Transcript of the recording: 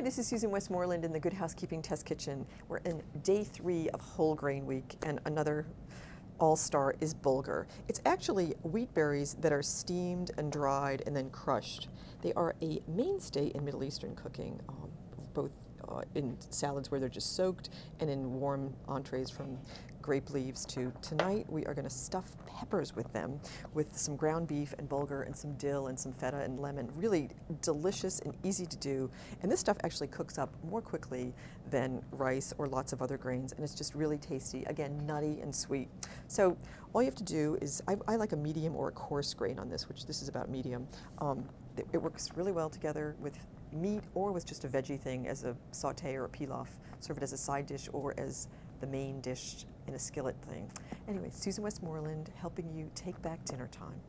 this is Susan Westmoreland in the Good Housekeeping Test Kitchen. We're in day three of whole grain week, and another all-star is bulgur. It's actually wheat berries that are steamed and dried and then crushed. They are a mainstay in Middle Eastern cooking, um, both uh, in salads where they're just soaked and in warm entrees from grape leaves to tonight. We are going to stuff peppers with them with some ground beef and bulgur and some dill and some feta and lemon. Really delicious and easy to do. And this stuff actually cooks up more quickly than rice or lots of other grains and it's just really tasty. Again nutty and sweet. So all you have to do is I, I like a medium or a coarse grain on this which this is about medium. Um, it, it works really well together with meat or with just a veggie thing as a saute or a pilaf. Serve it as a side dish or as the main dish in a skillet thing. Anyway, Susan Westmoreland helping you take back dinner time.